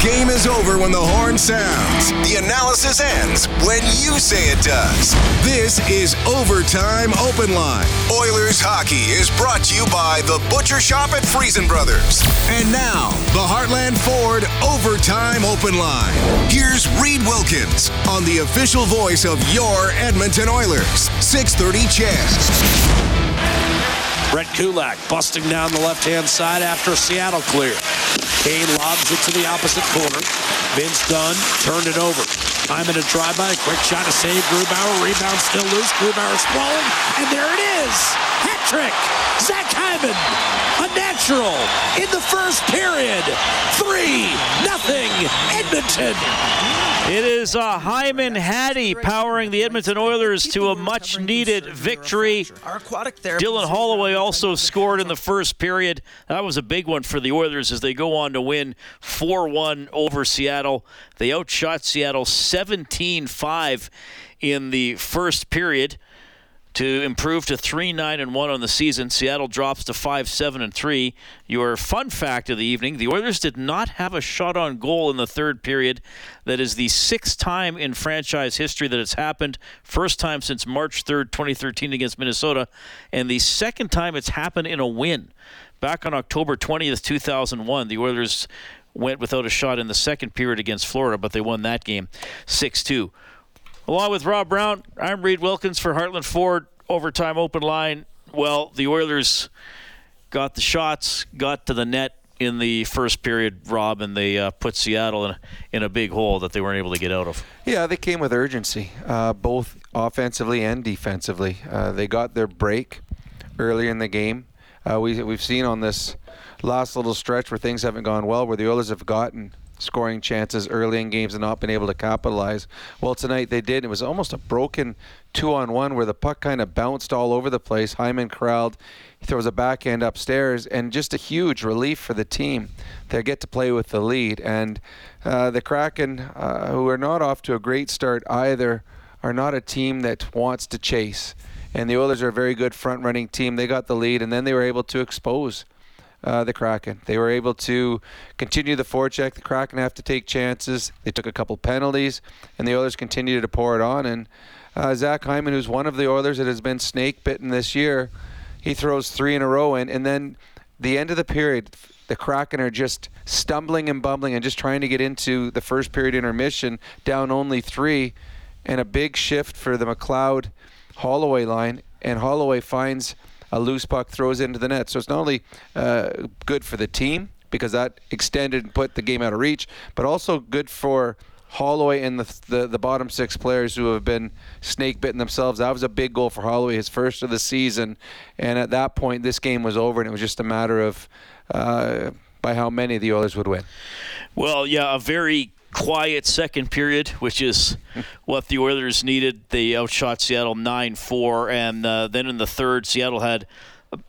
Game is over when the horn sounds. The analysis ends when you say it does. This is Overtime Open Line. Oilers hockey is brought to you by the Butcher Shop at Friesen Brothers. And now, the Heartland Ford Overtime Open Line. Here's Reid Wilkins on the official voice of your Edmonton Oilers. 630 Chance. Brett Kulak busting down the left-hand side after Seattle clear. Kane lobs it to the opposite corner. Vince Dunn turned it over. I'm in a drive-by, quick shot to save Grubauer. Rebound still loose. Grubauer sprawling, and there it is. Hat trick. Zach Hyman, a natural in the first period. Three nothing Edmonton. It is uh, Hyman Hattie powering the Edmonton Oilers to a much needed victory. Dylan Holloway also scored in the first period. That was a big one for the Oilers as they go on to win 4 1 over Seattle. They outshot Seattle 17 5 in the first period to improve to 3-9 and 1 on the season. Seattle drops to 5-7 and 3. Your fun fact of the evening, the Oilers did not have a shot on goal in the third period. That is the sixth time in franchise history that it's happened. First time since March 3rd, 2013 against Minnesota, and the second time it's happened in a win. Back on October 20th, 2001, the Oilers went without a shot in the second period against Florida, but they won that game 6-2. Along with Rob Brown, I'm Reid Wilkins for Heartland Ford Overtime Open Line. Well, the Oilers got the shots, got to the net in the first period, Rob, and they uh, put Seattle in in a big hole that they weren't able to get out of. Yeah, they came with urgency, uh, both offensively and defensively. Uh, they got their break earlier in the game. Uh, we, we've seen on this last little stretch where things haven't gone well, where the Oilers have gotten scoring chances early in games and not been able to capitalize. Well, tonight they did. It was almost a broken two on one where the puck kind of bounced all over the place. Hyman corralled. He throws a backhand upstairs, and just a huge relief for the team. They get to play with the lead. And uh, the Kraken, uh, who are not off to a great start either, are not a team that wants to chase. And the Oilers are a very good front running team. They got the lead, and then they were able to expose uh, the Kraken. They were able to continue the forecheck. The Kraken have to take chances. They took a couple penalties, and the Oilers continued to pour it on. And uh, Zach Hyman, who's one of the Oilers that has been snake bitten this year, he throws three in a row. And, and then the end of the period, the Kraken are just stumbling and bumbling and just trying to get into the first period intermission, down only three, and a big shift for the McLeod Holloway line. And Holloway finds a loose puck throws into the net. So it's not only uh, good for the team because that extended and put the game out of reach, but also good for Holloway and the, the, the bottom six players who have been snake bitten themselves. That was a big goal for Holloway, his first of the season. And at that point, this game was over, and it was just a matter of uh, by how many the Oilers would win. Well, yeah, a very quiet second period, which is what the Oilers needed. They outshot Seattle 9 4. And uh, then in the third, Seattle had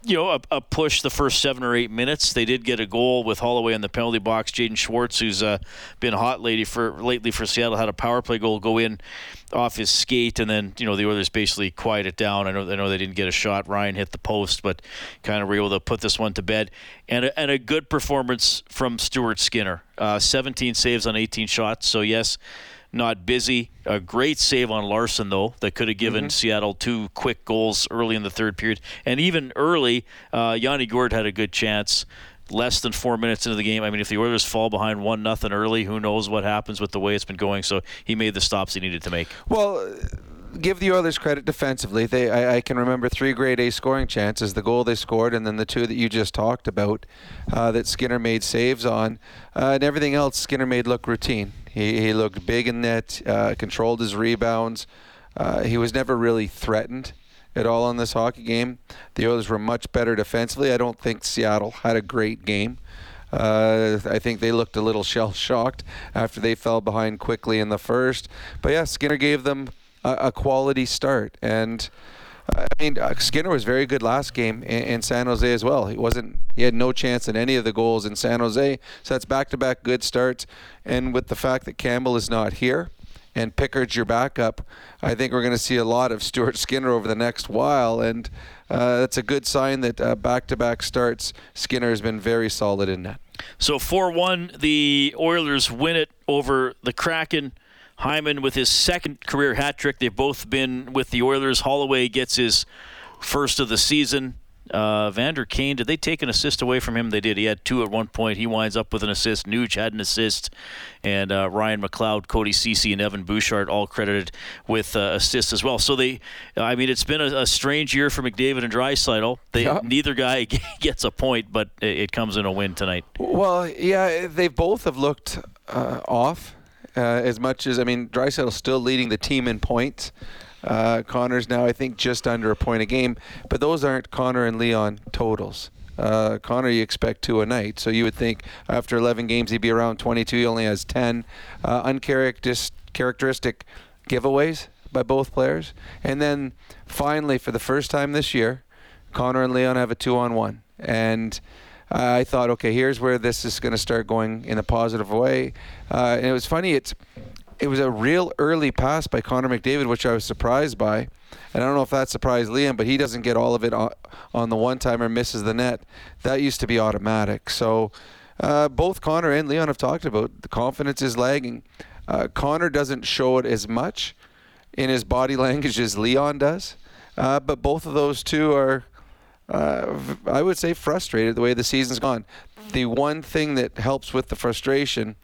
you know, a, a, push the first seven or eight minutes. They did get a goal with Holloway in the penalty box. Jaden Schwartz, who's uh, been hot lady for lately for Seattle, had a power play goal go in off his skate, and then you know the Oilers basically quiet it down. I know I know they didn't get a shot. Ryan hit the post, but kind of were able to put this one to bed. And a, and a good performance from Stuart Skinner. Uh, 17 saves on 18 shots. So yes not busy. A great save on Larsson, though, that could have given mm-hmm. Seattle two quick goals early in the third period. And even early, uh, Yanni Gourde had a good chance. Less than four minutes into the game. I mean, if the Oilers fall behind one nothing early, who knows what happens with the way it's been going? So he made the stops he needed to make. Well, give the Oilers credit defensively. They, I, I, can remember three grade A scoring chances: the goal they scored, and then the two that you just talked about uh, that Skinner made saves on, uh, and everything else Skinner made look routine. He, he looked big in net, uh, controlled his rebounds. Uh, he was never really threatened at all on this hockey game. The Oilers were much better defensively. I don't think Seattle had a great game. Uh, I think they looked a little shell shocked after they fell behind quickly in the first. But yeah, Skinner gave them a, a quality start. And I mean, uh, Skinner was very good last game in, in, San Jose as well. He wasn't. He had no chance in any of the goals in San Jose. So that's back-to-back good starts. And with the fact that Campbell is not here, and Pickard's your backup, I think we're going to see a lot of Stuart Skinner over the next while. And uh, that's a good sign that uh, back-to-back starts, Skinner has been very solid in net. So 4-1, the Oilers win it over the Kraken. Hyman with his second career hat trick. They've both been with the Oilers. Holloway gets his first of the season. Uh, Vander Kane, did they take an assist away from him? They did. He had two at one point. He winds up with an assist. Nuge had an assist. And uh, Ryan McLeod, Cody Ceci, and Evan Bouchard all credited with uh, assists as well. So they, I mean, it's been a, a strange year for McDavid and Draisaitl. They yeah. Neither guy gets a point, but it comes in a win tonight. Well, yeah, they both have looked uh, off uh, as much as, I mean, Draisaitl's still leading the team in points. Uh, Connor's now, I think, just under a point a game, but those aren't Connor and Leon totals. Uh, Connor, you expect two a night, so you would think after 11 games he'd be around 22. He only has 10 uh, uncharacteristic giveaways by both players. And then finally, for the first time this year, Connor and Leon have a two on one. And I thought, okay, here's where this is going to start going in a positive way. Uh, and it was funny, it's it was a real early pass by Connor McDavid, which I was surprised by. And I don't know if that surprised Liam, but he doesn't get all of it on, the one timer, misses the net. That used to be automatic. So uh, both Connor and Leon have talked about the confidence is lagging. Uh, Connor doesn't show it as much in his body language as Leon does, uh, but both of those two are, uh, I would say, frustrated the way the season's gone. The one thing that helps with the frustration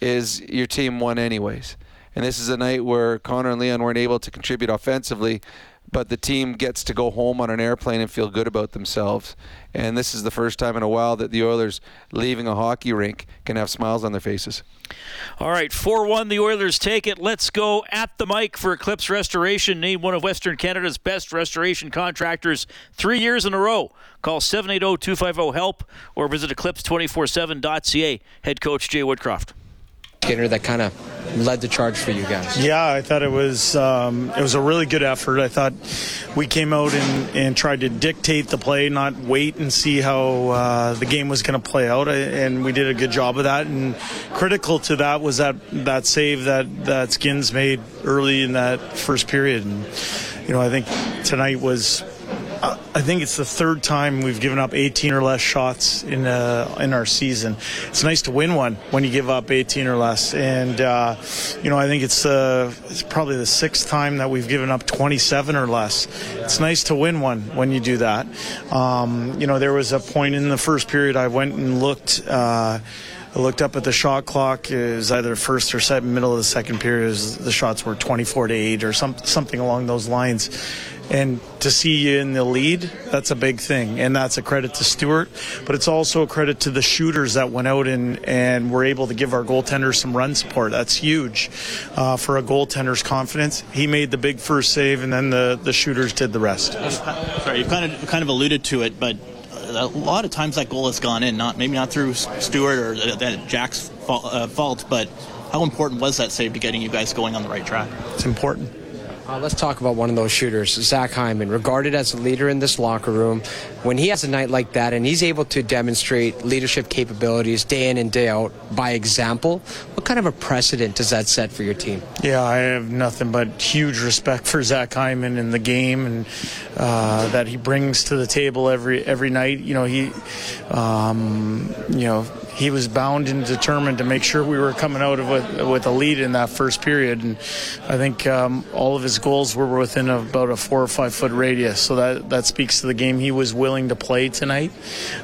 is your team won anyways. And this is a night where Connor and Leon weren't able to contribute offensively, but the team gets to go home on an airplane and feel good about themselves. And this is the first time in a while that the Oilers, leaving a hockey rink, can have smiles on their faces. All right, 4 1, the Oilers take it. Let's go at the mic for Eclipse Restoration, named one of Western Canada's best restoration contractors three years in a row. Call 780 250 HELP or visit eclipse247.ca. Head coach Jay Woodcroft. That kind of led the charge for you guys? Yeah, I thought it was um, it was a really good effort. I thought we came out and, and tried to dictate the play, not wait and see how uh, the game was going to play out, and we did a good job of that. And critical to that was that that save that that Skins made early in that first period. And you know, I think tonight was I think it's the third time we've given up 18 or less shots in uh, in our season. It's nice to win one when you give up 18 or less, and uh, you know I think it's uh, it's probably the sixth time that we've given up 27 or less. It's nice to win one when you do that. Um, you know there was a point in the first period I went and looked. Uh, I looked up at the shot clock. It was either first or second, middle of the second period. the shots were 24 to 8 or some, something along those lines. And to see you in the lead, that's a big thing. And that's a credit to Stuart, but it's also a credit to the shooters that went out and, and were able to give our goaltender some run support. That's huge uh, for a goaltender's confidence. He made the big first save, and then the, the shooters did the rest. Sorry, you kind of kind of alluded to it, but a lot of times that goal has gone in, not maybe not through Stuart or that Jack's uh, fault, but how important was that save to getting you guys going on the right track? It's important. Uh, let's talk about one of those shooters, Zach Hyman, regarded as a leader in this locker room. When he has a night like that and he's able to demonstrate leadership capabilities day in and day out by example, what kind of a precedent does that set for your team? Yeah, I have nothing but huge respect for Zach Hyman in the game and uh, that he brings to the table every every night. You know, he, um, you know, he was bound and determined to make sure we were coming out of with, with a lead in that first period. And I think um, all of his goals were within about a four or five foot radius. So that, that speaks to the game he was willing to play tonight.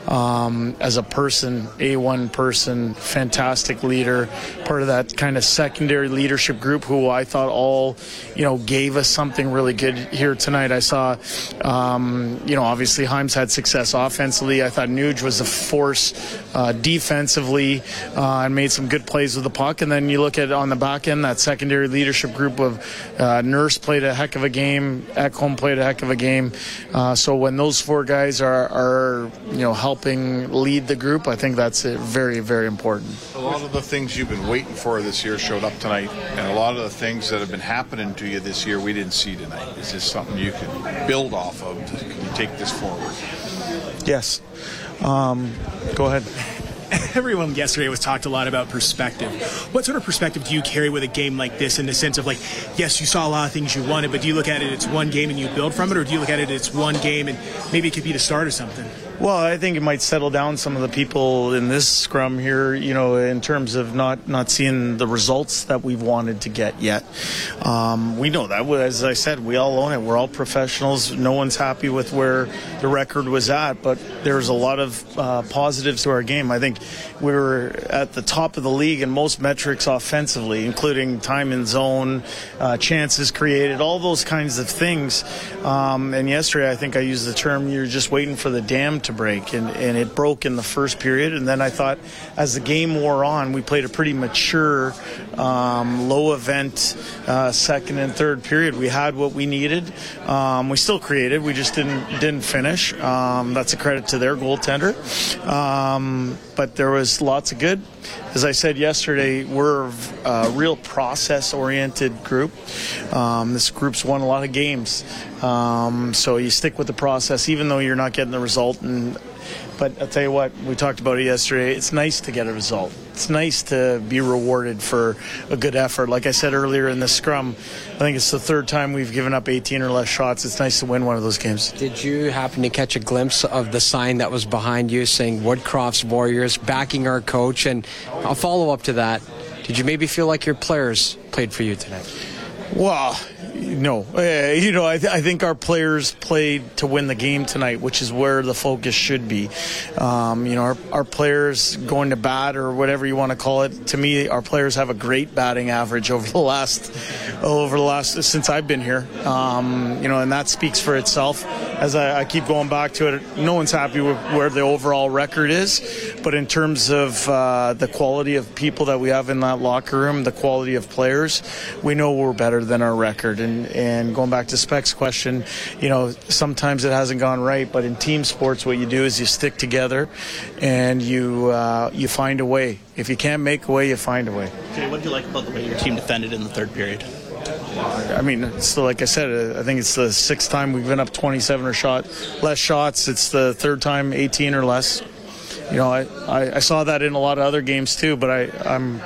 Um, as a person, A1 person, fantastic leader, part of that kind of secondary leadership group who I thought all, you know, gave us something really good here tonight. I saw, um, you know, obviously Himes had success offensively. I thought Nuge was a force uh, defensively uh, and made some good plays with the puck. And then you look at on the back end, that secondary leadership group of uh, Nurse played a heck of a game, Ekholm played a heck of a game. Uh, so when those four guys are, are, you know, helping lead the group, I think that's very, very important. A lot of the things you've been waiting for this year showed up tonight, and a lot of the things that have been happening to you this year we didn't see tonight. Is this something you can build off of? Can you take this forward? Yes. Um, go ahead. everyone yesterday was talked a lot about perspective. What sort of perspective do you carry with a game like this in the sense of like, yes, you saw a lot of things you wanted, but do you look at it it's one game and you build from it, or do you look at it it's one game and maybe it could be the start of something? Well, I think it might settle down some of the people in this scrum here, you know, in terms of not, not seeing the results that we've wanted to get yet. Um, we know that, as I said, we all own it. We're all professionals. No one's happy with where the record was at, but there's a lot of uh, positives to our game. I think we were at the top of the league in most metrics offensively, including time in zone, uh, chances created, all those kinds of things. Um, and yesterday, I think I used the term you're just waiting for the dam to break, and, and it broke in the first period. And then I thought as the game wore on, we played a pretty mature, um, low event uh, second and third period. We had what we needed. Um, we still created, we just didn't didn't finish. Um, that's a credit to their goaltender. Um, but there was lots of good. As I said yesterday, we're a real process oriented group. Um, this group's won a lot of games. Um, so you stick with the process, even though you're not getting the result. And but I'll tell you what, we talked about it yesterday. It's nice to get a result. It's nice to be rewarded for a good effort. Like I said earlier in the scrum, I think it's the third time we've given up 18 or less shots. It's nice to win one of those games. Did you happen to catch a glimpse of the sign that was behind you saying Woodcroft's Warriors backing our coach? And I'll follow up to that. Did you maybe feel like your players played for you tonight? Well, no. Uh, you know, I, th- I, think our players played to win the game tonight, which is where the focus should be. Um, you know, our, our, players going to bat or whatever you want to call it. To me, our players have a great batting average over the last over the last since I've been here. Um, you know, and that speaks for itself. As I, I, keep going back to it, no one's happy with where the overall record is, but in terms of uh, the quality of people that we have in that locker room, the quality of players, we know we're better than our record. And and going back to Spec's question, you know, sometimes it hasn't gone right, but in team sports, what you do is you stick together, and you uh, you find a way. If you can't make a way, you find a way. Okay, what do you like about the way your team defended in the third period? I mean, so like I said, I think it's the sixth time we've been up 27 or shot less shots. It's the third time 18 or less. You know, I, I, I saw that in a lot of other games too, but I, I'm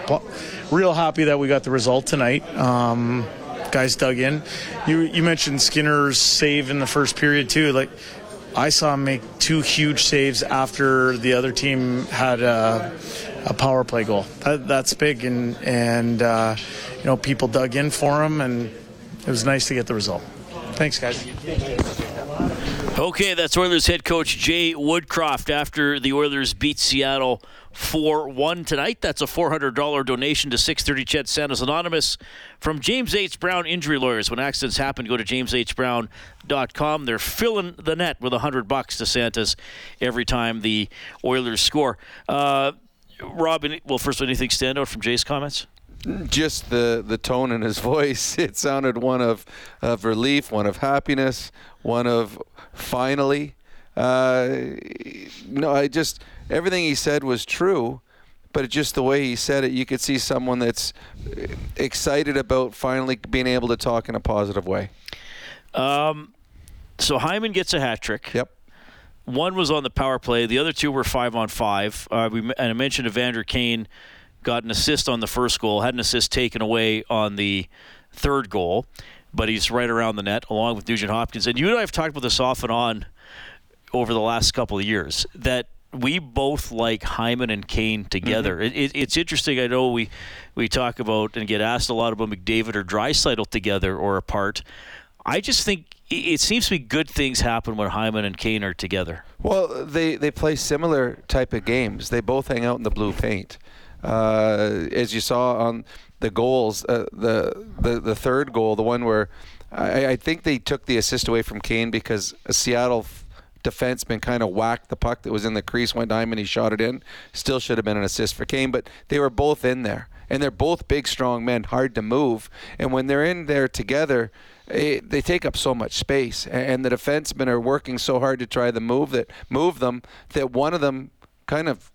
real happy that we got the result tonight. Um, guys dug in. You you mentioned Skinner's save in the first period too. Like I saw him make two huge saves after the other team had a, a power play goal. That, that's big, and and uh, you know people dug in for him, and it was nice to get the result. Thanks, guys. Okay, that's Oilers head coach Jay Woodcroft after the Oilers beat Seattle 4 1 tonight. That's a $400 donation to 630 Ched Santa's Anonymous from James H. Brown Injury Lawyers. When accidents happen, go to jameshbrown.com. They're filling the net with 100 bucks to Santa's every time the Oilers score. Uh, Rob, well, first, anything stand out from Jay's comments? just the the tone in his voice it sounded one of of relief one of happiness one of finally uh, no i just everything he said was true but just the way he said it you could see someone that's excited about finally being able to talk in a positive way um, so Hyman gets a hat trick. Yep. One was on the power play. The other two were five on five. Uh, we, and I mentioned Evander Kane got an assist on the first goal, had an assist taken away on the third goal, but he's right around the net along with Nugent Hopkins. And you and I have talked about this off and on over the last couple of years that we both like Hyman and Kane together. Mm-hmm. It, it, it's interesting. I know we we talk about and get asked a lot about McDavid or Draisaitl together or apart. I just think it seems to be good things happen when Hyman and Kane are together. Well, they, they play similar type of games. They both hang out in the blue paint. Uh, as you saw on the goals, uh, the, the the third goal, the one where I, I, think they took the assist away from Kane because a Seattle defenseman kind of whacked the puck that was in the crease, went diamond, he shot it in. Still should have been an assist for Kane, but they were both in there. And they're both big, strong men, hard to move. And when they're in there together, it, they take up so much space. And the defensemen are working so hard to try to move that move them that one of them kind of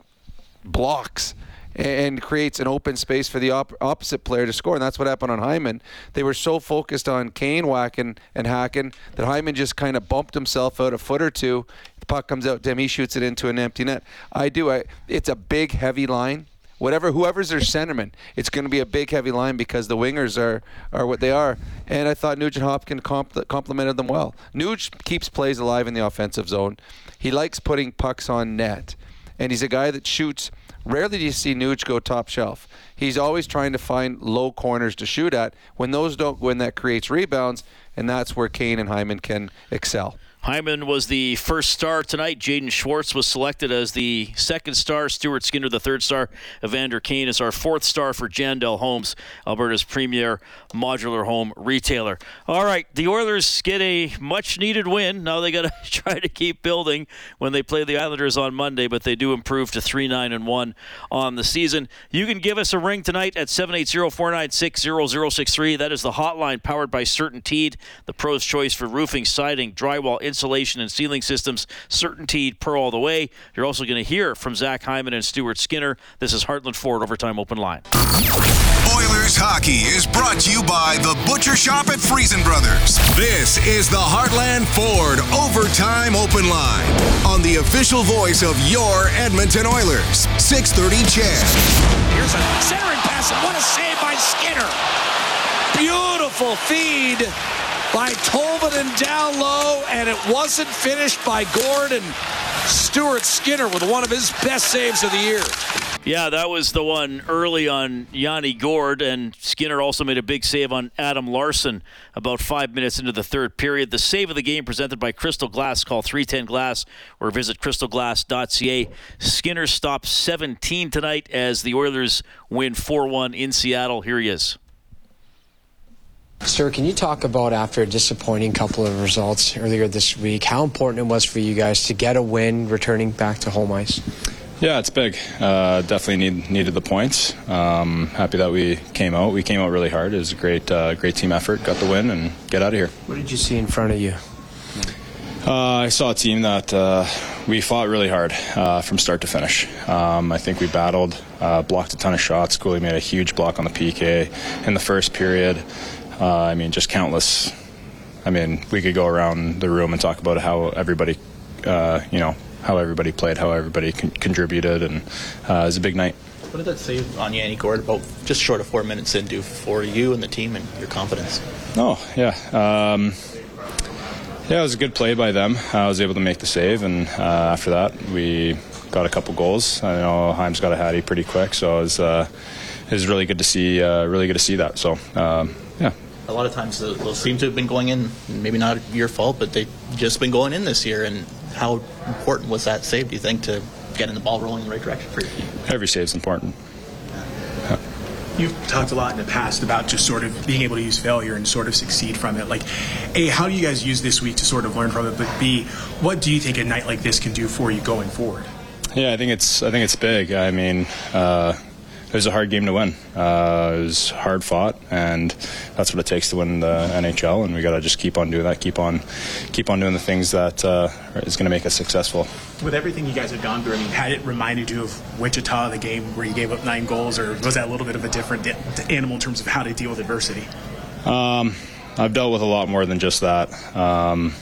blocks and creates an open space for the op- opposite player to score. And that's what happened on Hyman. They were so focused on Kane whacking and hacking that Hyman just kind of bumped himself out a foot or two. The puck comes out to he shoots it into an empty net. I do. I, it's a big, heavy line whatever whoever's their centerman, it's going to be a big heavy line because the wingers are are what they are. And I thought Nugent Hopkins compl- complimented them well. Nuge keeps plays alive in the offensive zone. He likes putting pucks on net, and he's a guy that shoots. Rarely do you see Nuge go top shelf. He's always trying to find low corners to shoot at. When those don't win, that creates rebounds, and that's where Kane and Hyman can excel. Hyman was the first star tonight. Jaden Schwartz was selected as the second star. Stuart Skinner, the third star. Evander Kane is our fourth star for Jandel Homes, Alberta's premier modular home retailer. All right, the Oilers get a much needed win. Now they got to try to keep building when they play the Islanders on Monday, but they do improve to 3 9 and 1 on the season. You can give us a ring tonight at 780 496 0063. That is the hotline powered by CertainTeed, the pro's choice for roofing, siding, drywall, insulation, and ceiling systems. CertainTeed per all the way. You're also going to hear from Zach Hyman and Stuart Skinner. This is Heartland Ford Overtime Open Line. Oilers hockey is brought to you by the Butcher Shop at Friesen Brothers. This is the Heartland Ford Overtime Open Line on the official voice of your Edmonton Oilers. 630 CHED. Here's a centering pass, and what a save by Skinner. Beautiful feed by Tolvanen and down low, and it wasn't finished by Gordon. Stuart Skinner with one of his best saves of the year. Yeah, that was the one early on Yanni Gourde, and Skinner also made a big save on Adam Larsson about five minutes into the third period. The save of the game presented by Crystal Glass. Call 310 Glass or visit crystalglass.ca. Skinner stopped 17 tonight as the Oilers win 4 1 in Seattle. Here he is. Sir, can you talk about after a disappointing couple of results earlier this week, how important it was for you guys to get a win returning back to home ice? Yeah, it's big. Uh, definitely need, needed the points. Um, happy that we came out. We came out really hard. It was a great, uh, great team effort. Got the win and get out of here. What did you see in front of you? Uh, I saw a team that uh, we fought really hard uh, from start to finish. Um, I think we battled, uh, blocked a ton of shots. Cooley made a huge block on the PK in the first period. Uh, I mean, just countless. I mean, we could go around the room and talk about how everybody, uh, you know, how everybody played, how everybody con- contributed, and uh, it was a big night. What did that save on Yanni Gourde about just short of four minutes in do for you and the team and your confidence? Oh yeah, um, yeah, it was a good play by them. I was able to make the save, and uh, after that, we got a couple goals. I know Himes got a hattie pretty quick, so it was, uh, it was really good to see. Uh, really good to see that. So um, yeah. A lot of times those seem to have been going in, maybe not your fault, but they've just been going in this year. And how important was that save, do you think, to getting the ball rolling in the right direction for you? Every save's important. You've talked a lot in the past about just sort of being able to use failure and sort of succeed from it. Like, A, how do you guys use this week to sort of learn from it? But B, what do you think a night like this can do for you going forward? Yeah, I think it's I think it's big. I mean, uh, it was a hard game to win. Uh, it was hard fought, and that's what it takes to win the NHL. And we got to just keep on doing that. Keep on, keep on doing the things that uh, is going to make us successful. With everything you guys have gone through, I mean, had it reminded you of Wichita, the game where you gave up nine goals, or was that a little bit of a different animal in terms of how to deal with adversity? Um, I've dealt with a lot more than just that. Um,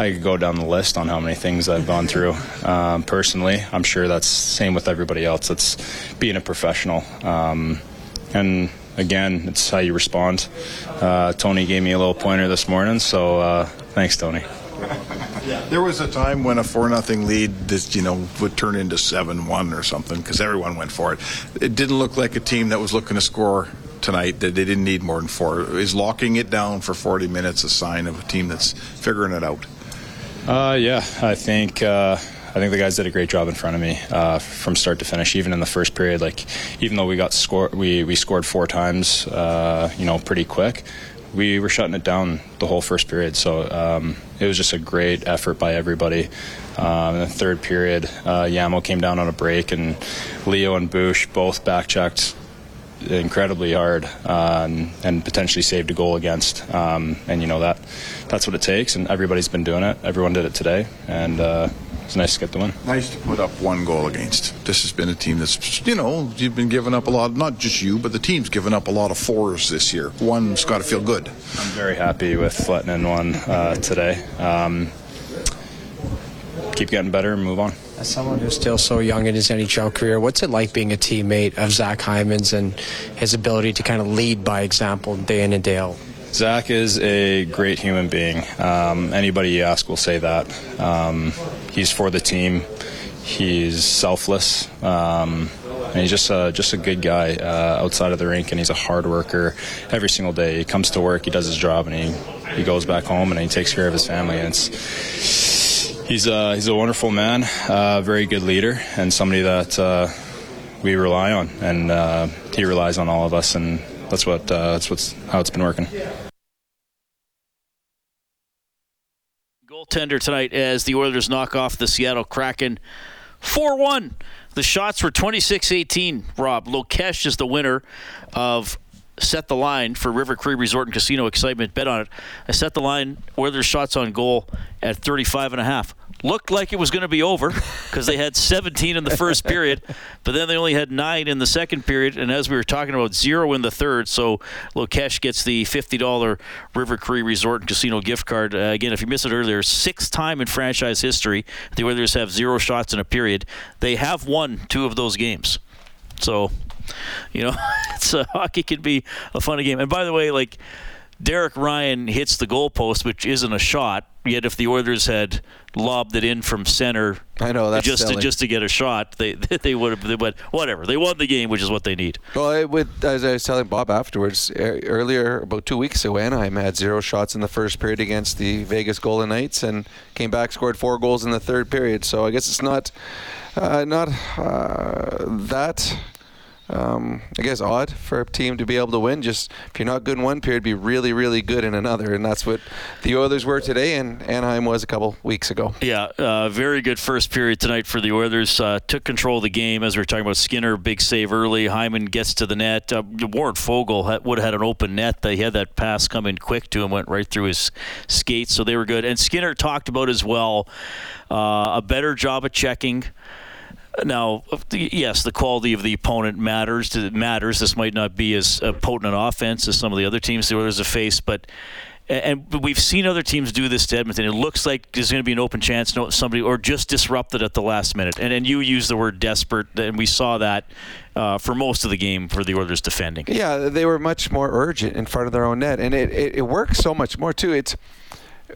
I could go down the list on how many things I've gone through um, personally. I'm sure that's same with everybody else. It's being a professional, um, and again, it's how you respond. Uh, Tony gave me a little pointer this morning, so uh, thanks, Tony. There was a time when a four nothing lead, this you know, would turn into seven one or something because everyone went for it. It didn't look like a team that was looking to score tonight. That they didn't need more than four. Is locking it down for 40 minutes a sign of a team that's figuring it out? Uh, yeah, I think uh, I think the guys did a great job in front of me uh, from start to finish. Even in the first period, like even though we got score, we we scored four times, uh, you know, pretty quick. We were shutting it down the whole first period, so um, it was just a great effort by everybody. Um, in the third period, uh, Yamo came down on a break, and Leo and Bush both backchecked incredibly hard uh, and, and, potentially saved a goal against. Um, and you know that that's what it takes, and everybody's been doing it. Everyone did it today, and uh, it's nice to get the win. Nice to put up one goal against. This has been a team that's, you know, you've been giving up a lot, not just you, but the team's given up a lot of fours this year. One's got to feel good. I'm very happy with letting in one uh, today. Um, keep getting better and move on. As someone who's still so young in his NHL career, what's it like being a teammate of Zach Hyman's and his ability to kind of lead by example day in and day out? Zach is a great human being. Um, anybody you ask will say that. Um, he's for the team. He's selfless. Um, and he's just a, just a good guy uh, outside of the rink, and he's a hard worker every single day. He comes to work, he does his job, and he, he goes back home and he takes care of his family. And he's a, he's a wonderful man, uh, very good leader, and somebody that uh, we rely on, and uh, he relies on all of us, and that's what uh, that's what's how it's been working. Goaltender tonight as the Oilers knock off the Seattle Kraken, four one. The shots were 26-18. Rob Lokesh is the winner of set the line for River Cree Resort and Casino Excitement. Bet on it. I set the line Oilers shots on goal at 35 and a half looked like it was going to be over because they had 17 in the first period, but then they only had nine in the second period. And as we were talking about, zero in the third. So Lokesh gets the $50 River Cree Resort and Casino gift card. Uh, again, if you missed it earlier, sixth time in franchise history the Oilers have zero shots in a period. They have won two of those games. So, you know, it's uh, hockey can be a funny game. And by the way, like Derek Ryan hits the goalpost, which isn't a shot. Yet if the Oilers had lobbed it in from center, I know that's just silly. to, just to get a shot, they they would have. But whatever, they won the game, which is what they need. Well, it would, as I was telling Bob afterwards, earlier about two weeks ago, Anaheim had zero shots in the first period against the Vegas Golden Knights, and came back scored four goals in the third period. So I guess it's not uh, not uh, that um, I guess odd for a team to be able to win. Just if you're not good in one period, be really, really good in another, and that's what the Oilers were today, and Anaheim was a couple weeks ago. Yeah, uh, very good first period tonight for the Oilers. Uh, took control of the game as we were talking about Skinner, big save early. Hyman gets to the net. Uh, Warren Foegele had, would have had an open net. They had that pass coming quick to him, went right through his skates, so they were good. And Skinner talked about as well uh, a better job of checking. Now, yes, the quality of the opponent matters. It matters. This might not be as potent an offense as some of the other teams the Oilers have faced, but and we've seen other teams do this to Edmonton. It looks like there's going to be an open chance, somebody or just disrupted at the last minute. And and you use the word desperate, and we saw that uh, for most of the game for the Oilers defending. Yeah, they were much more urgent in front of their own net, and it, it, it works so much more too. It's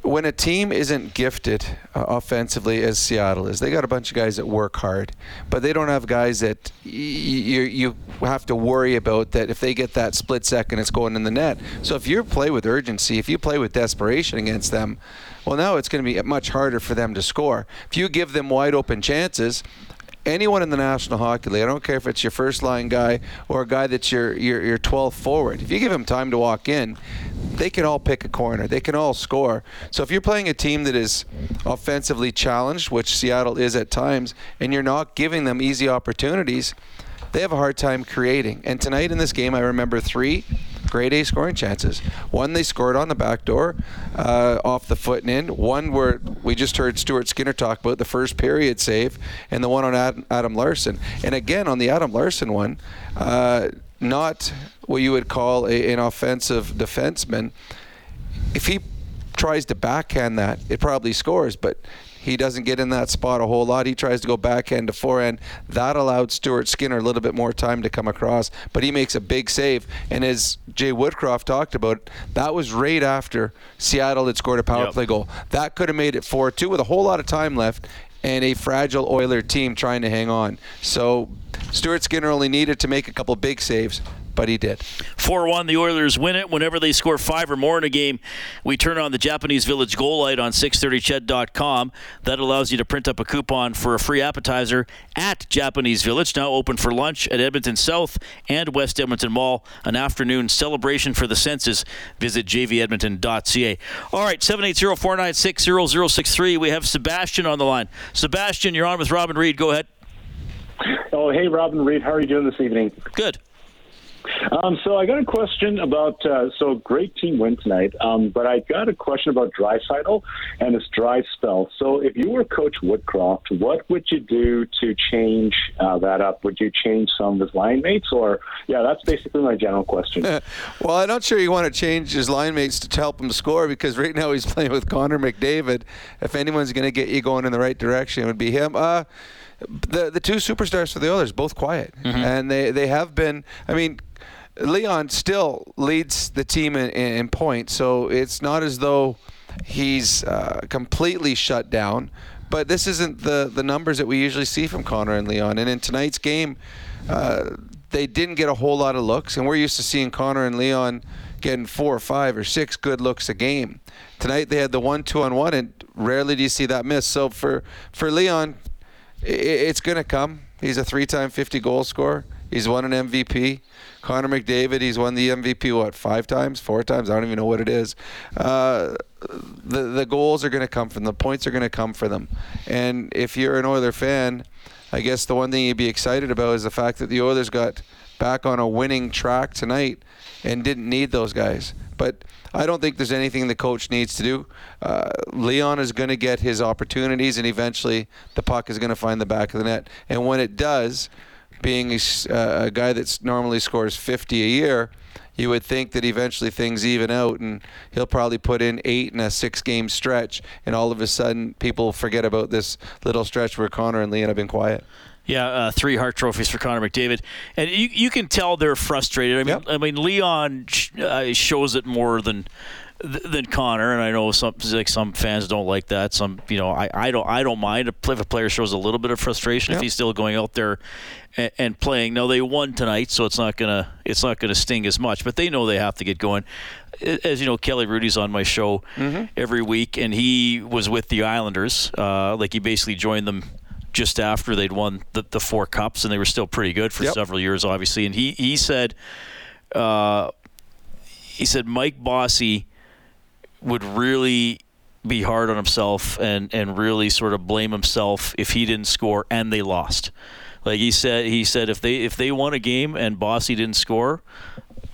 when a team isn't gifted uh, offensively as Seattle is, they got a bunch of guys that work hard, but they don't have guys that y- you you have to worry about that if they get that split second, it's going in the net. So if you play with urgency, if you play with desperation against them, well, now it's going to be much harder for them to score. If you give them wide open chances, anyone in the National Hockey League, I don't care if it's your first line guy or a guy that's your, your, your 12th forward, if you give him time to walk in, they can all pick a corner. They can all score. So if you're playing a team that is offensively challenged, which Seattle is at times, and you're not giving them easy opportunities, they have a hard time creating. And tonight in this game, I remember three grade A scoring chances. One they scored on the back door, uh, off the foot and in. One where we just heard Stuart Skinner talk about the first period save, and the one on Adam, Adam Larsson. And again on the Adam Larsson one, uh, not what you would call a, an offensive defenseman. If he tries to backhand that, it probably scores, but he doesn't get in that spot a whole lot. He tries to go backhand to forehand. That allowed Stuart Skinner a little bit more time to come across, but he makes a big save. And as Jay Woodcroft talked about, that was right after Seattle had scored a power Yep. play goal. That could have made it 4 2 with a whole lot of time left and a fragile Oiler team trying to hang on. So Stuart Skinner only needed to make a couple big saves, but he did. 4 1, the Oilers win it. Whenever they score five or more in a game, we turn on the Japanese Village goal light on 630ched.com. That allows you to print up a coupon for a free appetizer at Japanese Village, now open for lunch at Edmonton South and West Edmonton Mall. An afternoon celebration for the senses. Visit jvedmonton.ca. All right, 780 496 0063. We have Sebastian on the line. Sebastian, you're on with Robin Reed. Go ahead. Oh, hey, Robin Reed. How are you doing this evening? Good. Um, so I got a question about uh, so great team win tonight, um, but I got a question about Draisaitl and this dry spell. So if you were Coach Woodcroft, what would you do to change uh, that up? Would you change some of his line mates, or yeah, that's basically my general question. well, I'm not sure you want to change his line mates to help him score because right now he's playing with Connor McDavid. If anyone's going to get you going in the right direction, it would be him. Uh, the the two superstars for the Oilers both quiet, mm-hmm. and they they have been. I mean. Leon still leads the team in, in points, so it's not as though he's uh, completely shut down. But this isn't the the numbers that we usually see from Connor and Leon. And in tonight's game, uh, they didn't get a whole lot of looks, and we're used to seeing Connor and Leon getting four or five or six good looks a game. Tonight they had the one two on one, and rarely do you see that miss. So for for Leon, it's going to come. He's a three-time 50 goal scorer. He's won an MVP. Connor McDavid, he's won the MVP what five times, four times? I don't even know what it is. Uh, the the goals are going to come from. The points are going to come for them. And if you're an Oiler fan, I guess the one thing you'd be excited about is the fact that the Oilers got back on a winning track tonight and didn't need those guys. But I don't think there's anything the coach needs to do. Uh, Leon is going to get his opportunities, and eventually the puck is going to find the back of the net. And when it does, being a, uh, a guy that normally scores 50 a year, you would think that eventually things even out and he'll probably put in eight in a six game stretch and all of a sudden people forget about this little stretch where Connor and Leon have been quiet. Yeah, uh, three Hart trophies for Connor McDavid, and you you can tell they're frustrated. I mean, yep. I mean Leon uh, shows it more than than Connor, and I know some like some fans don't like that. Some you know I, I don't I don't mind if a player shows a little bit of frustration yep. if he's still going out there and, and, playing. Now they won tonight, so it's not gonna it's not gonna sting as much, but they know they have to get going. As you know, Kelly Hrudey's on my show mm-hmm. every week, and he was with the Islanders. Uh, like he basically joined them just after they'd won the, the four cups, and they were still pretty good for yep. several years, obviously. And he he said. Uh, he said Mike Bossy would really be hard on himself and, and really sort of blame himself if he didn't score and they lost. Like he said, he said if they if they won a game and Bossy didn't score,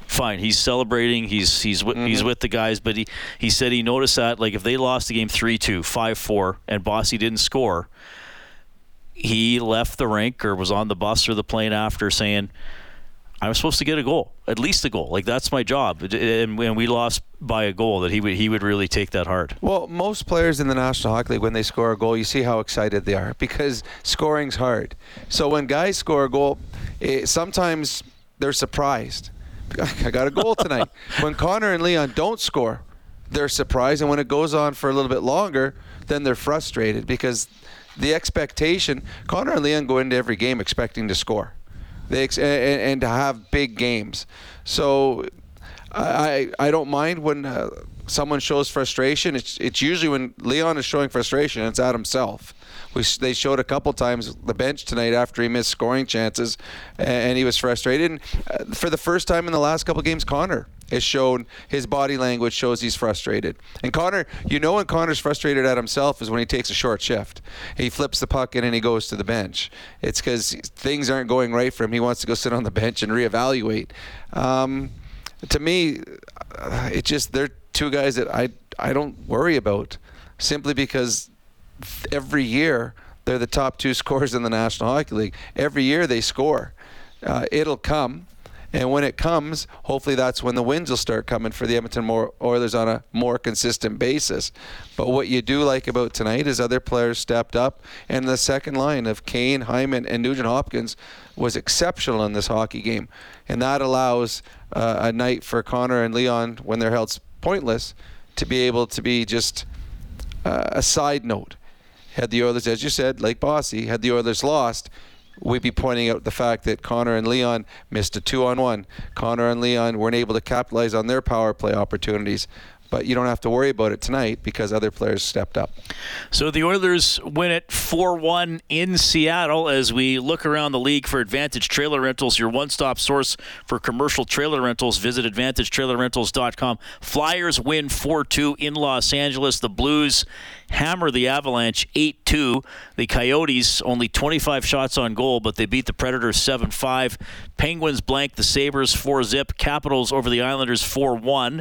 fine. He's celebrating. He's he's mm-hmm. he's with the guys. But he, he said he noticed that like if they lost the game 3-2, 5-4, and Bossy didn't score, he left the rink or was on the bus or the plane after saying, I'm supposed to get a goal, at least a goal. Like that's my job. And when we lost by a goal, that he would he would really take that hard. Well, most players in the National Hockey League, when they score a goal, you see how excited they are because scoring's hard. So when guys score a goal, it, sometimes they're surprised. I got a goal tonight. when Connor and Leon don't score, they're surprised, and when it goes on for a little bit longer, then they're frustrated because the expectation. Connor and Leon go into every game expecting to score they ex- and, and to have big games. So I I don't mind when uh, someone shows frustration. It's it's usually when Leon is showing frustration. It's at himself. We, they showed a couple times the bench tonight after he missed scoring chances, and he was frustrated. And uh, for the first time in the last couple games, Connor has shown his body language shows he's frustrated. And Connor, you know when Connor's frustrated at himself is when he takes a short shift. He flips the puck in and he goes to the bench. It's because things aren't going right for him. He wants to go sit on the bench and reevaluate. Um, to me, uh, it just they're two guys that I I don't worry about simply because every year they're the top two scorers in the National Hockey League. Every year they score. Uh, it'll come. And when it comes, hopefully that's when the wins will start coming for the Edmonton Oilers on a more consistent basis. But what you do like about tonight is other players stepped up, and the second line of Kane, Hyman, and Nugent Hopkins was exceptional in this hockey game. And that allows uh, a night for Connor and Leon, when they're held pointless, to be able to be just uh, a side note. Had the Oilers, as you said, like Bossy, had the Oilers lost, we'd be pointing out the fact that Connor and Leon missed a two on one. Connor and Leon weren't able to capitalize on their power play opportunities. But you don't have to worry about it tonight because other players stepped up. So the Oilers win it 4 1 in Seattle as we look around the league for Advantage Trailer Rentals, your one stop source for commercial trailer rentals. Visit AdvantageTrailerRentals.com. Flyers win 4 2 in Los Angeles. The Blues hammer the Avalanche 8 2. The Coyotes only 25 shots on goal, but they beat the Predators 7 5. Penguins blank the Sabres 4 zip. Capitals over the Islanders 4 1.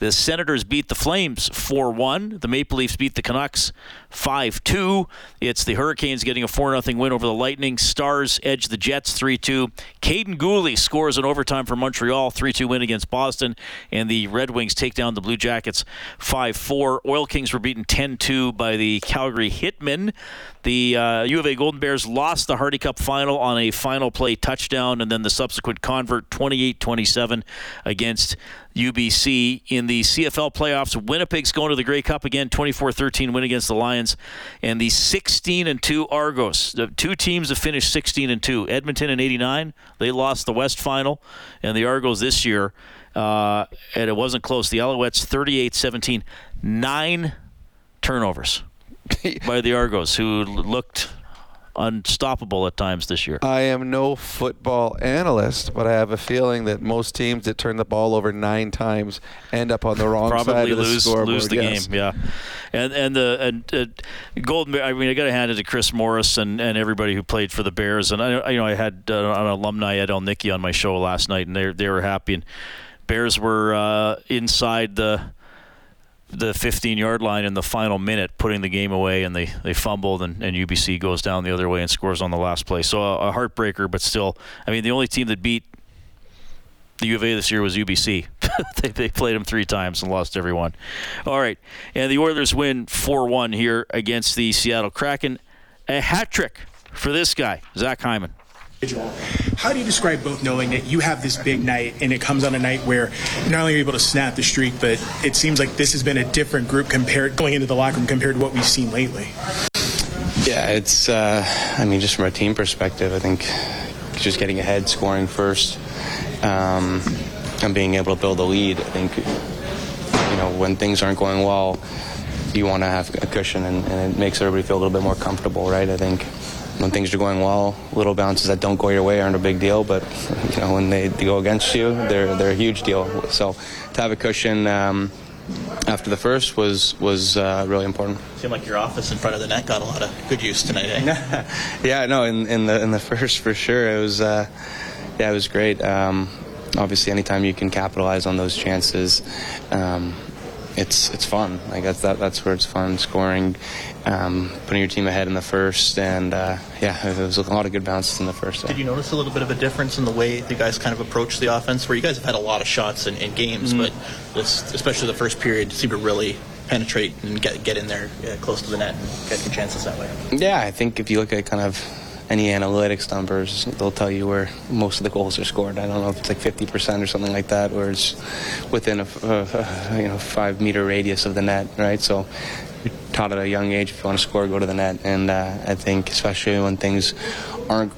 The Senators beat the Flames 4 1. The Maple Leafs beat the Canucks 5 2. It's the Hurricanes getting a 4 0 win over the Lightning. Stars edge the Jets 3 2. Kaiden Guhle scores in overtime for Montreal 3 2 win against Boston. And the Red Wings take down the Blue Jackets 5 4. Oil Kings were beaten 10 2 by the Calgary Hitmen. The uh, U of A Golden Bears lost the Hardy Cup final on a final play touchdown and then the subsequent convert 28 27 against UBC. In the CFL playoffs, Winnipeg's going to the Grey Cup again 24 13 win against the Lions. And the 16 and 2 Argos, the two teams have finished 16 and 2. Edmonton in 89, they lost the West final. And the Argos this year, uh, and it wasn't close. The Alouettes 38 17, nine turnovers by the Argos, who looked unstoppable at times this year. I am no football analyst, but I have a feeling that most teams that turn the ball over nine times end up on the wrong Probably side of the lose scoreboard. lose the yes. game, yeah. And and the and uh, Golden. I mean, I got to hand it to Chris Morris and, and everybody who played for the Bears. And I you know I had uh, an alumni Ed Elnicki on my show last night, and they they were happy. And Bears were uh, inside the the 15 yard line in the final minute, putting the game away, and they, they fumbled, and, and UBC goes down the other way and scores on the last play. So a, a heartbreaker, but still, I mean, the only team that beat the U of A this year was UBC. they, they played them three times and lost every one. All right, and the Oilers win 4 1 here against the Seattle Kraken. A hat trick for this guy, Zach Hyman. How do you describe both knowing that you have this big night and it comes on a night where not only are you able to snap the streak, but it seems like this has been a different group compared going into the locker room compared to what we've seen lately? Yeah, it's. Uh, I mean, just from a team perspective, I think just getting ahead, scoring first, um, and being able to build a lead. I think you know when things aren't going well, you want to have a cushion, and, and it makes everybody feel a little bit more comfortable, right? I think when things are going well, little bounces that don't go your way aren't a big deal, but you know when they, they go against you, they're they're a huge deal. So to have a cushion. Um, after the first was was uh, really important. Seemed like your office in front of the net got a lot of good use tonight, eh? yeah, no, in, in the in the first for sure, it was uh, yeah, it was great. Um, obviously, anytime you can capitalize on those chances, um, it's it's fun. Like that's that, that's where it's fun scoring, um, putting your team ahead in the first, and uh, yeah, it was a lot of good bounces in the first. Did you notice a little bit of a difference in the way the guys kind of approach the offense? Where you guys have had a lot of shots in, in games, Mhm. but this, especially the first period, seemed to really penetrate and get get in there uh, close to the net and get your chances that way. Yeah, I think if you look at kind of any analytics numbers, they'll tell you where most of the goals are scored. I don't know if it's like 50% or something like that, or it's within a you know five meter radius of the net, right? So you're taught at a young age if you want to score, go to the net. And uh, I think especially when things aren't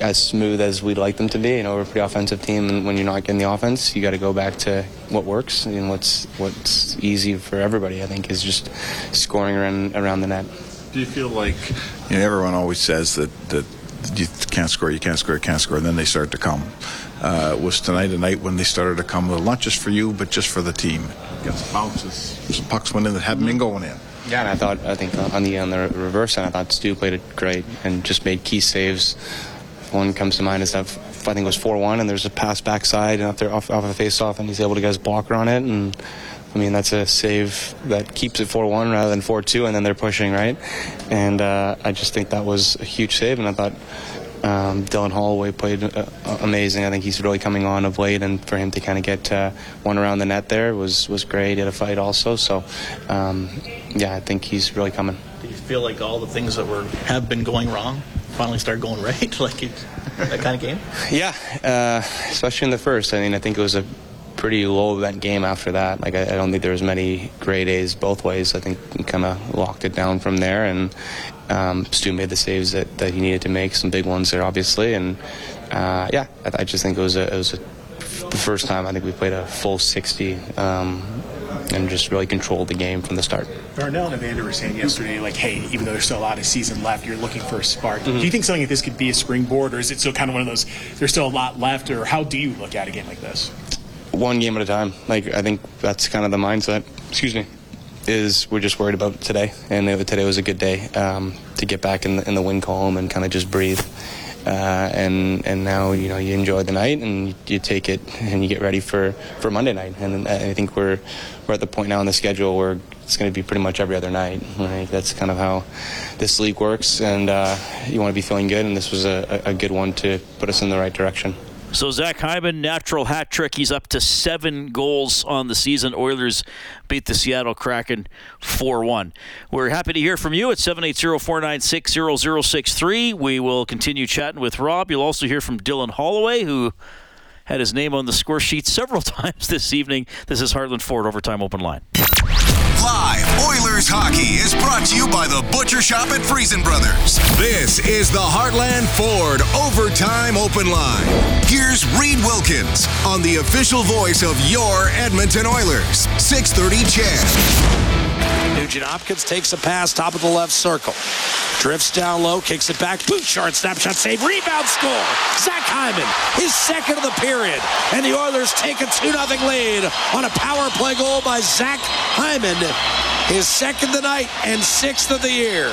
as smooth as we'd like them to be, you know, we're a pretty offensive team, and when you're not getting the offense, you got to go back to what works and what's what's easy for everybody. I think is just scoring around around the net. Do you feel like you know everyone always says that that you can't score, you can't score, you can't score, and then they start to come. Uh, was tonight a night when they started to come? Well, not just for you, but just for the team. Got some bounces, some pucks went in that hadn't been going in. Yeah, and I thought I think on the on the reverse end, I thought Stu played it great and just made key saves. One comes to mind is that I think it was four one, and there's a pass backside and after off, off a face off, and he's able to get his blocker on it, and I mean that's a save that keeps it four one rather than four two, and then they're pushing right, and uh, I just think that was a huge save, and I thought. Um, Dylan Holloway played uh, amazing. I think he's really coming on of late, and for him to kind of get uh, one around the net there was was great. He had a fight also, so um, yeah, I think he's really coming. Do you feel like all the things that were have been going wrong finally started going right, like it, that kind of game? Yeah, uh, especially in the first. I mean, I think it was a pretty low event game after that. Like, I, I don't think there was many great A's both ways. I think we kind of locked it down from there, and um, Stu made the saves that, that he needed to make, some big ones there, obviously, and uh, yeah, I, I just think it was a, it was a, the first time I think we played a full 60 um, and just really controlled the game from the start. Darnell and Evander were saying yesterday, like, hey, even though there's still a lot of season left, you're looking for a spark. Mhm. Do you think something like this could be a springboard, or is it still kind of one of those, there's still a lot left, or how do you look at a game like this? One game at a time. Like I think that's kind of the mindset. Excuse me. is we're just worried about today, and today was a good day um, to get back in the, in the win column and kind of just breathe. Uh, and and now you know you enjoy the night and you take it and you get ready for, for Monday night. And I think we're we're at the point now in the schedule where it's going to be pretty much every other night. Right? That's kind of how this league works, and uh, you want to be feeling good. And this was a, a good one to put us in the right direction. So Zach Hyman, natural hat trick. He's up to seven goals on the season. Oilers beat the Seattle Kraken 4-1. We're happy to hear from you at 780-496-0063. We will continue chatting with Rob. You'll also hear from Dylan Holloway, who had his name on the score sheet several times this evening. This is Heartland Ford Overtime Open Line. Live Oilers hockey is brought to you by the Butcher Shop at Freson Brothers. This is the Heartland Ford Overtime Open Line. Here's Reid Wilkins on the official voice of your Edmonton Oilers. 630 CHED. Nugent Hopkins takes a pass, top of the left circle. Drifts down low, kicks it back. Bouchard snapshot save, rebound score. Zach Hyman, his second of the period. And the Oilers take a 2 0 lead on a power play goal by Zach Hyman. His second tonight and sixth of the year.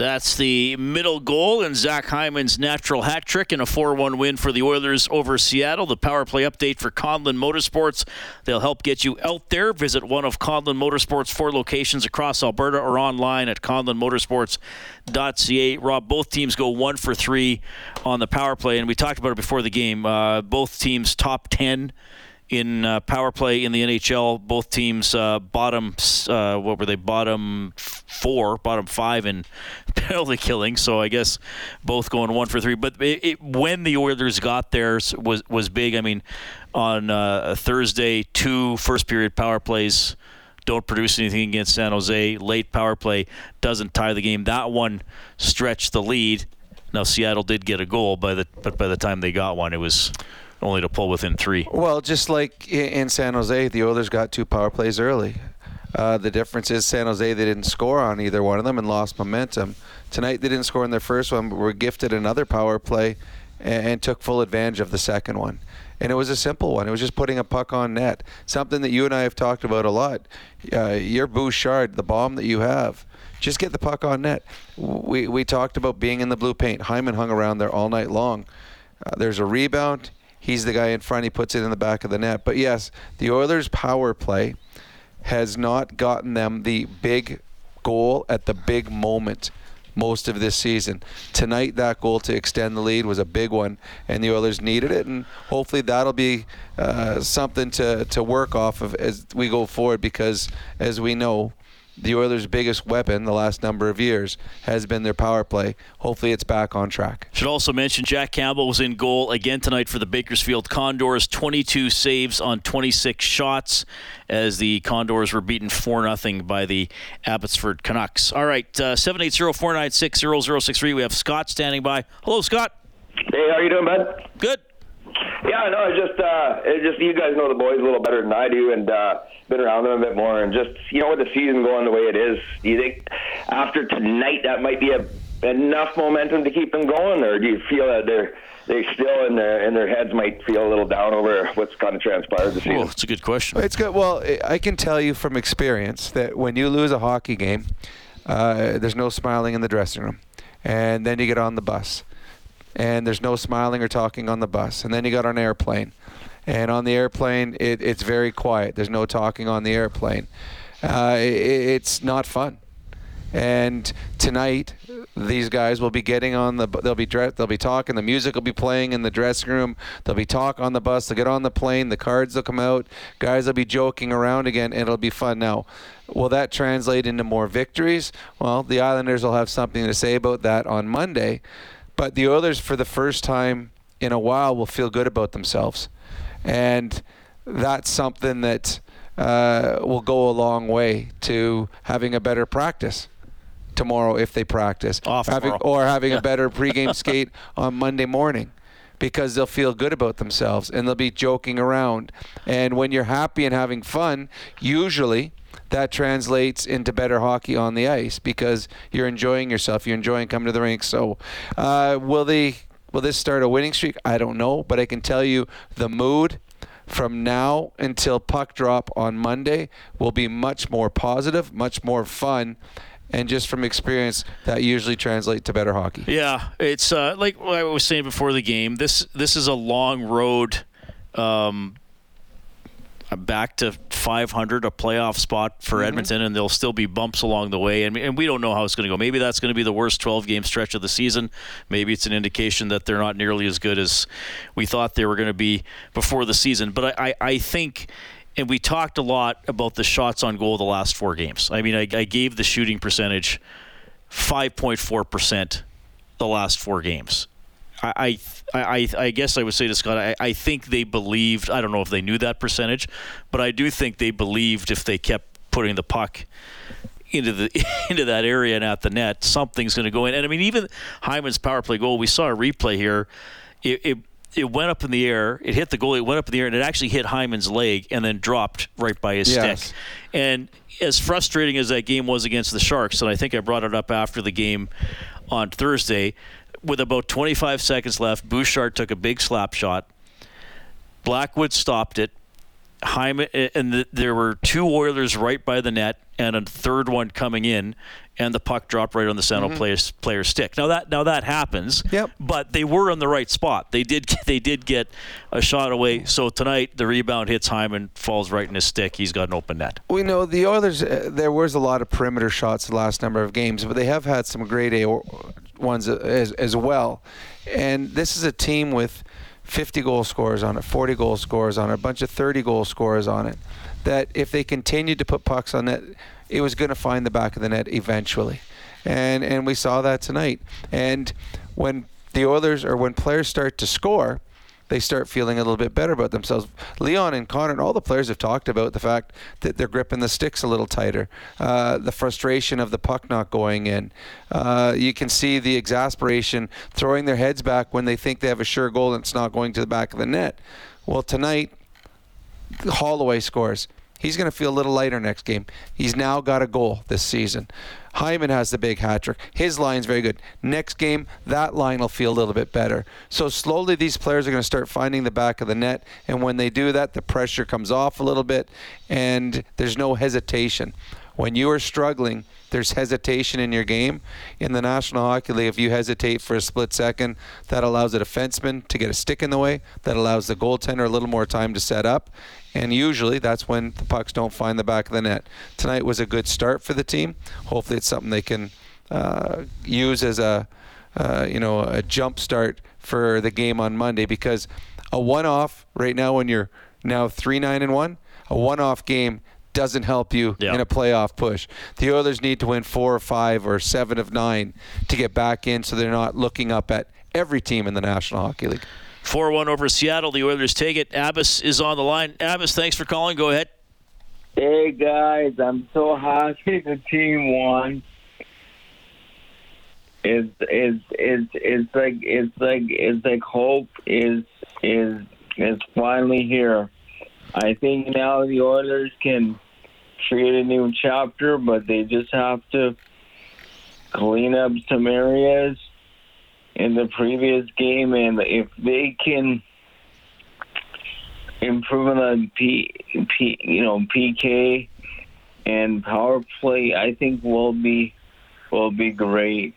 That's the middle goal in Zach Hyman's natural hat trick in a 4 1 win for the Oilers over Seattle. The power play update for Conlon Motorsports. They'll help get you out there. Visit one of Conlon Motorsports' four locations across Alberta or online at conlonmotorsports.ca. Rob, both teams go one for three on the power play, and we talked about it before the game. Uh, both teams top 10 in uh, power play in the NHL. Both teams uh, bottom, uh, what were they? Bottom four, bottom five in penalty killing. So I guess both going one for three. But it, it, when the Oilers got theirs was was big. I mean, on uh, Thursday, two first period power plays don't produce anything against San Jose. Late power play doesn't tie the game. That one stretched the lead. Now Seattle did get a goal, by the but by the time they got one, it was only to pull within three. Well, just like in San Jose, the Oilers got two power plays early. Uh, the difference is San Jose they didn't score on either one of them and lost momentum. Tonight they didn't score in their first one, but were gifted another power play and, and took full advantage of the second one. And it was a simple one. It was just putting a puck on net. Something that you and I have talked about a lot. Uh, your Bouchard, the bomb that you have, just get the puck on net. We we talked about being in the blue paint. Hyman hung around there all night long. Uh, there's a rebound he's the guy in front. He puts it in the back of the net. But yes, the Oilers' power play has not gotten them the big goal at the big moment most of this season. Tonight, that goal to extend the lead was a big one, and the Oilers needed it. And hopefully, that'll be uh, something to, to work off of as we go forward because, as we know, the Oilers' biggest weapon the last number of years has been their power play. Hopefully, it's back on track. Should also mention Jack Campbell was in goal again tonight for the Bakersfield Condors. 22 saves on 26 shots as the Condors were beaten 4 0 by the Abbotsford Canucks. All right, uh, 780 496 0063. We have Scott standing by. Hello, Scott. Hey, how are you doing, bud? Good. Yeah, no, it's just uh, it's just you guys know the boys a little better than I do, and uh, been around them a bit more, and just you know with the season going the way it is, do you think after tonight that might be a, enough momentum to keep them going, or do you feel that they're they still in their in their heads might feel a little down over what's kind of transpired this season? Well, it's a good question. It's good. Well, I can tell you from experience that when you lose a hockey game, uh, there's no smiling in the dressing room, and then you get on the bus and there's no smiling or talking on the bus. And then you got on an airplane, and on the airplane it, it's very quiet. There's no talking on the airplane. Uh, it, it's not fun. And tonight, these guys will be getting on the. They'll be. They'll be talking. The music will be playing in the dressing room. They'll be talk on the bus. They'll get on the plane. The cards will come out. Guys will be joking around again, and it'll be fun. Now, will that translate into more victories? Well, the Islanders will have something to say about that on Monday. But the Oilers, for the first time in a while, will feel good about themselves, and that's something that uh, will go a long way to having a better practice tomorrow if they practice, Off having, or having Yeah. a better pregame skate on Monday morning. Because they'll feel good about themselves and they'll be joking around. And when you're happy and having fun, usually that translates into better hockey on the ice because you're enjoying yourself. You're enjoying coming to the rink. So, uh, will they? Will this start a winning streak? I don't know, but I can tell you the mood from now until puck drop on Monday will be much more positive, much more fun. And just from experience, that usually translates to better hockey. Yeah, it's uh, like I was saying before the game. This this is a long road um, back to 500, a playoff spot for mm-hmm. Edmonton, and there'll still be bumps along the way. And, and we don't know how it's going to go. Maybe that's going to be the worst 12 game stretch of the season. Maybe it's an indication that they're not nearly as good as we thought they were going to be before the season. But I, I, I think and we talked a lot about the shots on goal the last four games. I mean, I, I gave the shooting percentage 5.4% the last four games. I, I, I, guess I would say to Scott, I, I think they believed, I don't know if they knew that percentage, but I do think they believed if they kept putting the puck into the into that area and at the net, something's going to go in. And I mean, even Hyman's power play goal, we saw a replay here. It, it, it went up in the air. It hit the goalie. It went up in the air, and it actually hit Hyman's leg, and then dropped right by his yes. stick. And as frustrating as that game was against the Sharks, and I think I brought it up after the game on Thursday, with about 25 seconds left, Bouchard took a big slap shot. Blackwood stopped it. Hyman and the, there were two Oilers right by the net, and a third one coming in, and the puck dropped right on the center mm-hmm. player's player's stick. Now that now that happens. Yep. But they were in the right spot. They did they did get a shot away. So tonight the rebound hits Hyman, falls right in his stick. He's got an open net. We know the Oilers. Uh, there was a lot of perimeter shots the last number of games, but they have had some great A ones as, as well. And this is a team with 50 goal scorers on it, 40 goal scorers on it, a bunch of 30 goal scorers on it. That if they continued to put pucks on it, it was going to find the back of the net eventually. And and we saw that tonight. And when the Oilers or when players start to score, they start feeling a little bit better about themselves. Leon and Connor and all the players have talked about the fact that they're gripping the sticks a little tighter, uh, the frustration of the puck not going in. Uh, you can see the exasperation throwing their heads back when they think they have a sure goal and it's not going to the back of the net. Well, tonight, Holloway scores. He's going to feel a little lighter next game. He's now got a goal this season. Hyman has the big hat trick. His line's very good. Next game, that line will feel a little bit better. So slowly, these players are going to start finding the back of the net, and when they do that, the pressure comes off a little bit, and there's no hesitation. When you are struggling, there's hesitation in your game. In the National Hockey League, if you hesitate for a split second, that allows a defenseman to get a stick in the way. That allows the goaltender a little more time to set up. And usually that's when the pucks don't find the back of the net. Tonight was a good start for the team. Hopefully it's something they can uh, use as a uh, you know a jump start for the game on Monday because a one-off right now when you're now three nine and one, a one-off game doesn't help you yeah. in a playoff push. The Oilers need to win four or five or seven of nine to get back in, so they're not looking up at every team in the National Hockey League. 4 1 over Seattle. The Oilers take it. Abbas is on the line. Abbas, thanks for calling. Go ahead. Hey, guys. I'm so happy the team won. It's, it's, it's, it's like it's like it's like hope is is is finally here. I think now the Oilers can create a new chapter, but they just have to clean up some areas in the previous game, and if they can improve on P, P, you know, PK and power play, I think will be will be great.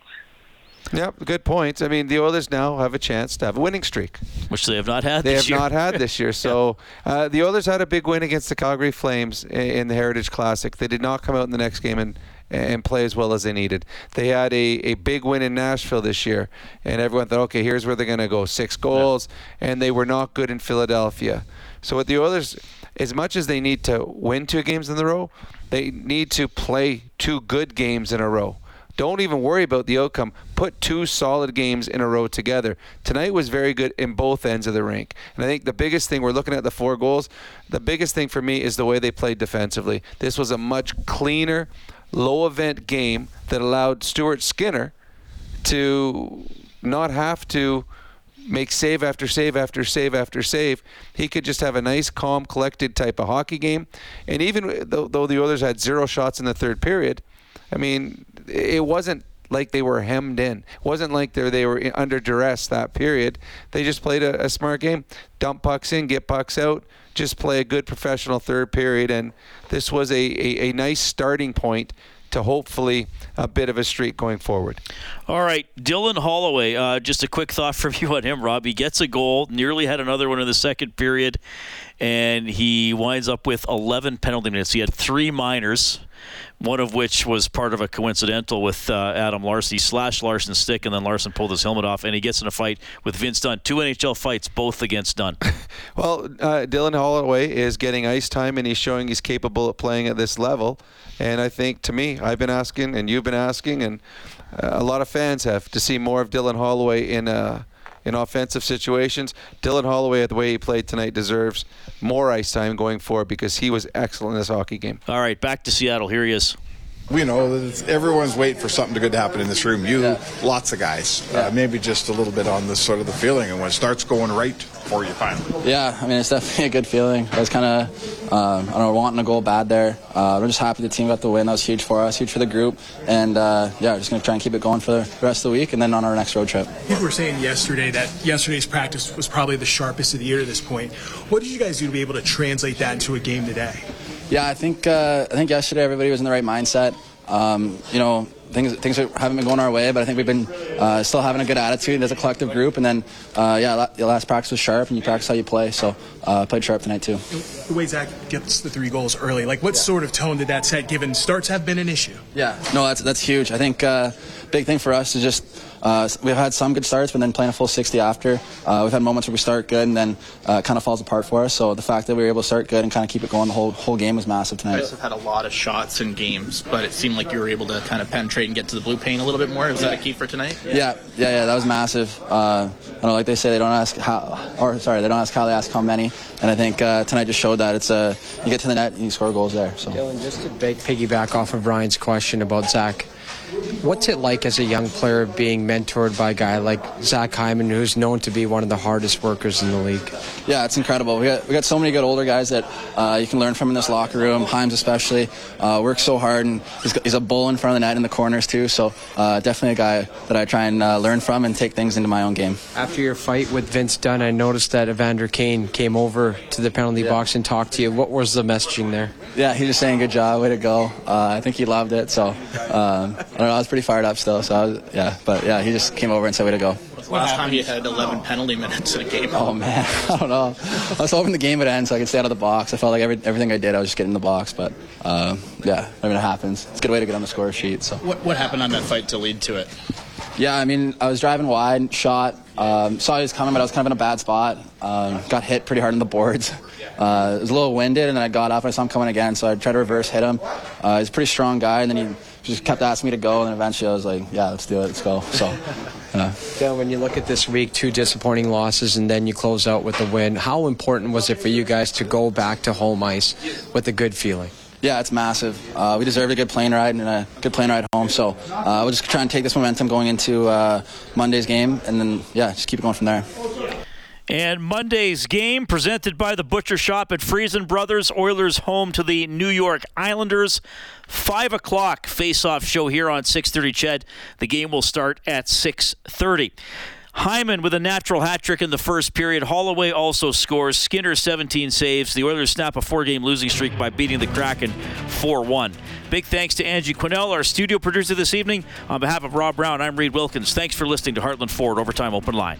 Yep, good points. I mean, the Oilers now have a chance to have a winning streak, which they have not had. They have year. not had this year. So uh, the Oilers had a big win against the Calgary Flames in the Heritage Classic. They did not come out in the next game and and play as well as they needed. They had a, a big win in Nashville this year, and everyone thought, okay, here's where they're going to go six goals, yeah. and they were not good in Philadelphia. So with the Oilers, as much as they need to win two games in a row, they need to play two good games in a row. Don't even worry about the outcome. Put two solid games in a row together. Tonight was very good in both ends of the rink. And I think the biggest thing, we're looking at the four goals, the biggest thing for me is the way they played defensively. This was a much cleaner, low event game that allowed Stuart Skinner to not have to make save after save after save after save. He could just have a nice, calm, collected type of hockey game. And even though, though the Oilers had zero shots in the third period, I mean, it wasn't like they were hemmed in. It wasn't like they were under duress that period. They just played a, a smart game, dump pucks in, get pucks out, just play a good professional third period, and this was a, a, a nice starting point to hopefully a bit of a streak going forward. All right, Dylan Holloway. Uh, just a quick thought from you on him, Rob. He gets a goal, nearly had another one in the second period, and he winds up with 11 penalty minutes. He had three minors one of which was part of a coincidental with uh, Adam Larsson. He slashed Larsson's stick, and then Larsson pulled his helmet off, and he gets in a fight with Vince Dunn. Two NHL fights, both against Dunn. well, uh, Dylan Holloway is getting ice time, and he's showing he's capable of playing at this level. And I think, to me, I've been asking, and you've been asking, and uh, a lot of fans have to see more of Dylan Holloway in a in offensive situations. Dylan Holloway, at the way he played tonight, deserves more ice time going forward because he was excellent in this hockey game. All right, back to Seattle. Here he is. We know that everyone's waiting for something good to happen in this room. You, yeah. lots of guys. Uh, yeah. Uh, maybe just a little bit on the sort of the feeling, and when it starts going right for you finally. Yeah, I mean it's definitely a good feeling. I was kind of, uh, I don't know, wanting to go bad there. Uh, we're just happy the team got the win. That was huge for us, huge for the group, and uh, yeah, we're just gonna try and keep it going for the rest of the week, and then on our next road trip. People were saying yesterday that yesterday's practice was probably the sharpest of the year to this point. What did you guys do to be able to translate that into a game today? Yeah, I think uh, I think yesterday everybody was in the right mindset. Um, you know, things things haven't been going our way, but I think we've been uh, still having a good attitude as a collective group. And then, uh, yeah, the last practice was sharp, and you practice how you play. So uh, played sharp tonight too. The way Zach gets the three goals early, like what yeah. sort of tone did that set? Given starts have been an issue. Yeah, no, that's that's huge. I think uh, big thing for us is just uh, we've had some good starts, but then playing a full 60 after. Uh, we've had moments where we start good and then uh, it kind of falls apart for us. So the fact that we were able to start good and kind of keep it going the whole whole game was massive tonight. You guys have had a lot of shots in games, but it seemed like you were able to kind of penetrate and get to the blue paint a little bit more. Was that a key for tonight? Yeah, yeah, yeah, yeah that was massive. Uh, I know, like they say, they don't ask how, or sorry, they don't ask how, they ask how many. And I think uh, tonight just showed that it's a uh, you get to the net and you score goals there. So. Dylan, just to piggyback off of Ryan's question about Zach What's it like as a young player being mentored by a guy like Zach Hyman, who's known to be one of the hardest workers in the league? Yeah, it's incredible. We got, we got so many good older guys that uh, you can learn from in this locker room. Hymes especially uh, works so hard, and he's, he's, a bull in front of the net in the corners too. So uh, definitely a guy that I try and uh, learn from and take things into my own game. After your fight with Vince Dunn, I noticed that Evander Kane came over to the penalty yeah. box and talked to you. What was the messaging there? Yeah, he was saying good job, way to go. Uh, I think he loved it. So um, don't know, I was pretty fired up still. So was, yeah, but yeah, he just came over and said way to go. Last time you had 11 penalty minutes in a game. Oh man, I don't know. I was hoping the game would end so I could stay out of the box. I felt like every, everything I did, I was just getting in the box. But uh, yeah, I mean it happens. It's a good way to get on the score sheet. So what, what happened on that fight to lead to it? Yeah, I mean I was driving wide, shot, um, saw he was coming, but I was kind of in a bad spot. Um, got hit pretty hard on the boards. Uh, it was a little winded, and then I got up. And I saw him coming again, so I tried to reverse hit him. Uh, he's a pretty strong guy, and then he just kept asking me to go, and eventually I was like, "Yeah, let's do it. Let's go." So. Yeah, when you look at this week, two disappointing losses, and then you close out with a win. How important was it for you guys to go back to home ice with a good feeling? Yeah, it's massive. Uh, we deserved a good plane ride and a good plane ride home. So uh, we'll just try and take this momentum going into uh, Monday's game, and then yeah, just keep it going from there. And Monday's game presented by the Butcher Shop at Freson Brothers. Oilers home to the New York Islanders. Five o'clock face-off show here on 6:30. Ched. The game will start at 6:30. Hyman with a natural hat trick in the first period. Holloway also scores. Skinner 17 saves. The Oilers snap a four-game losing streak by beating the Kraken 4-1. Big thanks to Angie Quinnell, our studio producer this evening. On behalf of Rob Brown, I'm Reid Wilkins. Thanks for listening to Heartland Ford Overtime Open Line.